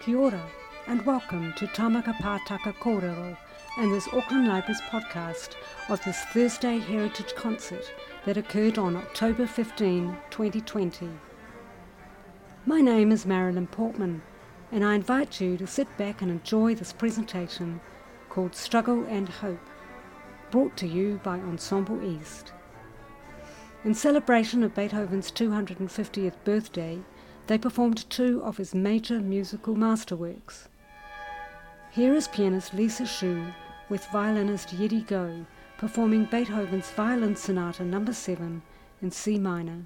Kia ora, and welcome to Tāmaki Pātaka Kōrero and this Auckland Libraries podcast of this Thursday Heritage Concert that occurred on October 15, 2020. My name is Marilyn Portman, and I invite you to sit back and enjoy this presentation called Struggle and Hope, brought to you by Ensemble East. In celebration of Beethoven's 250th birthday, they performed two of his major musical masterworks. Here is pianist Lisa Shu with violinist Yidi Go performing Beethoven's Violin Sonata No. 7 in C minor.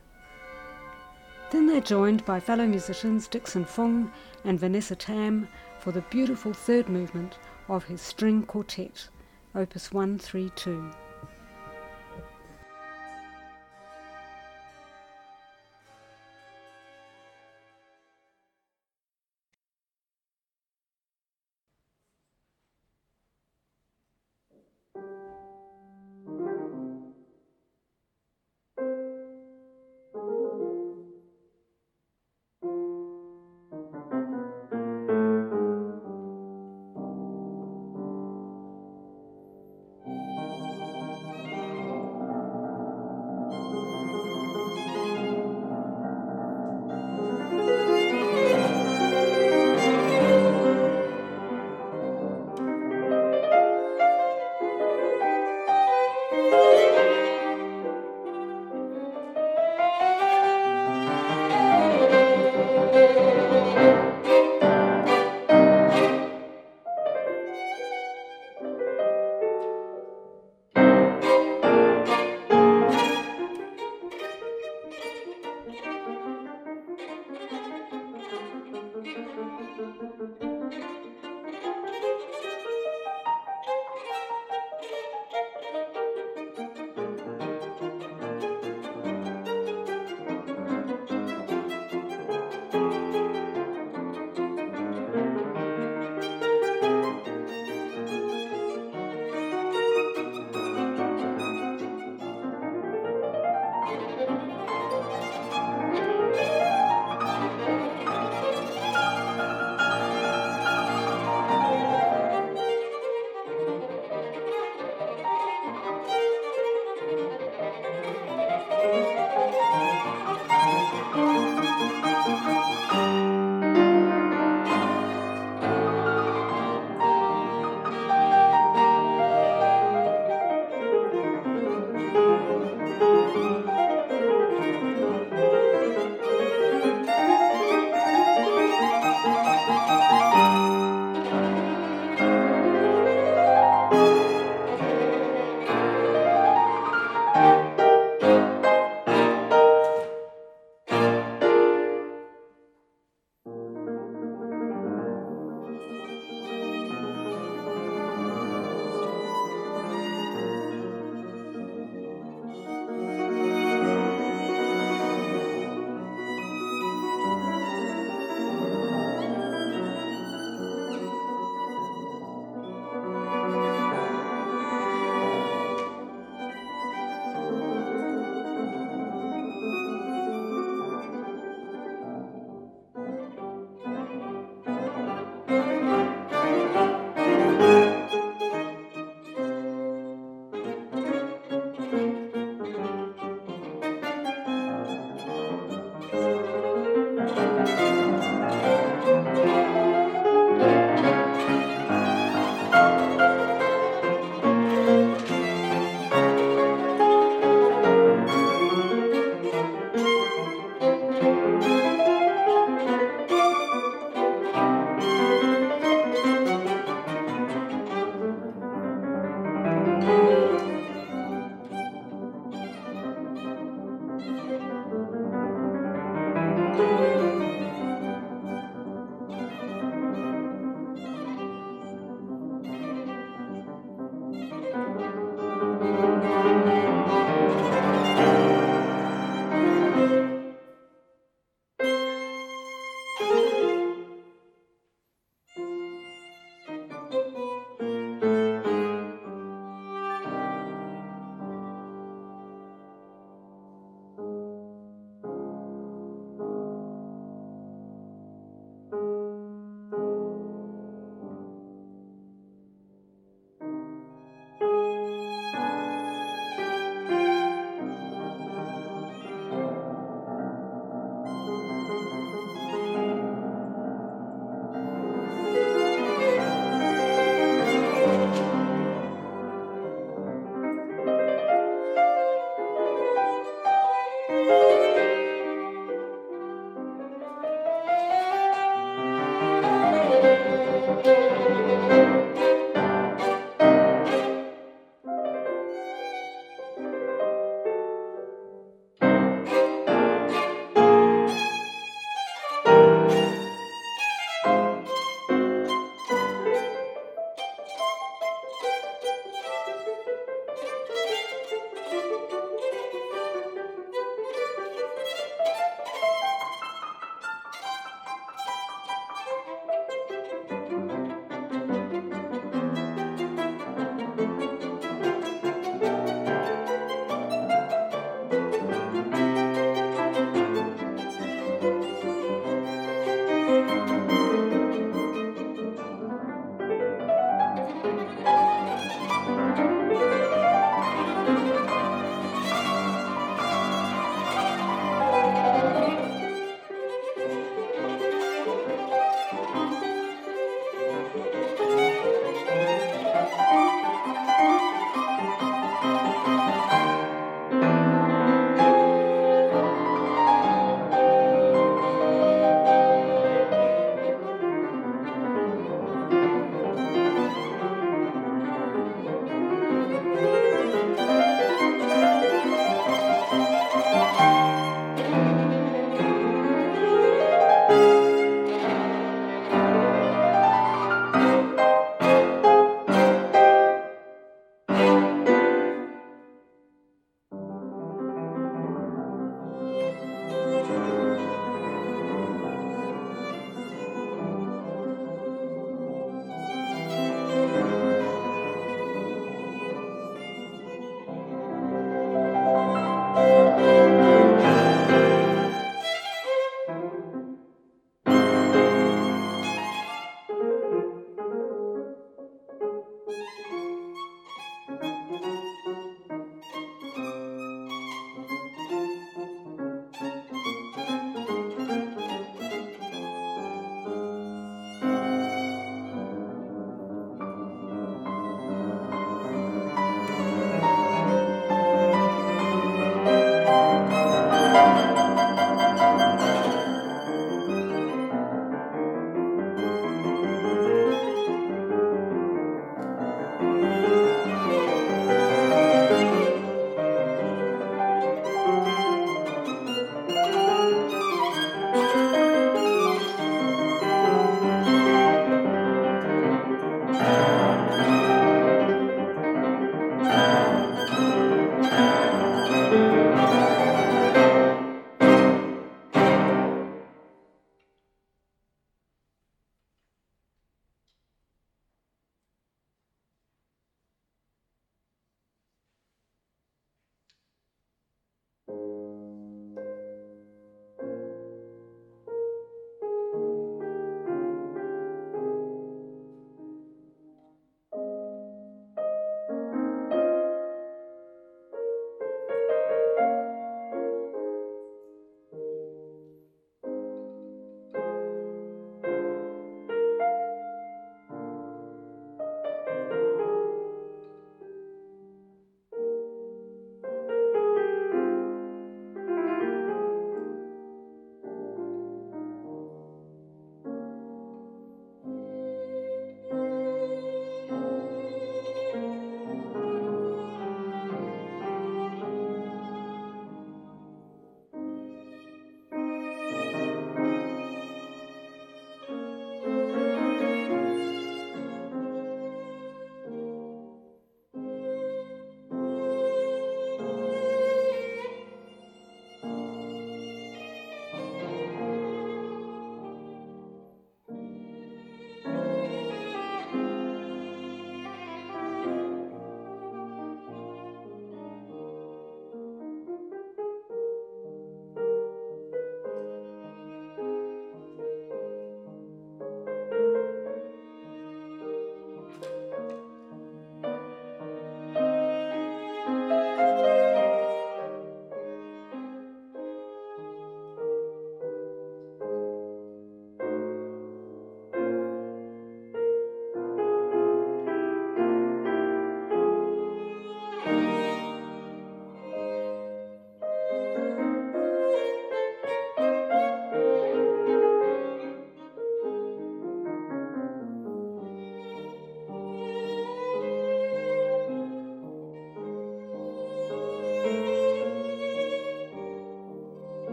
Then they're joined by fellow musicians Dixon Fung and Vanessa Tam for the beautiful third movement of his string quartet, Opus 132.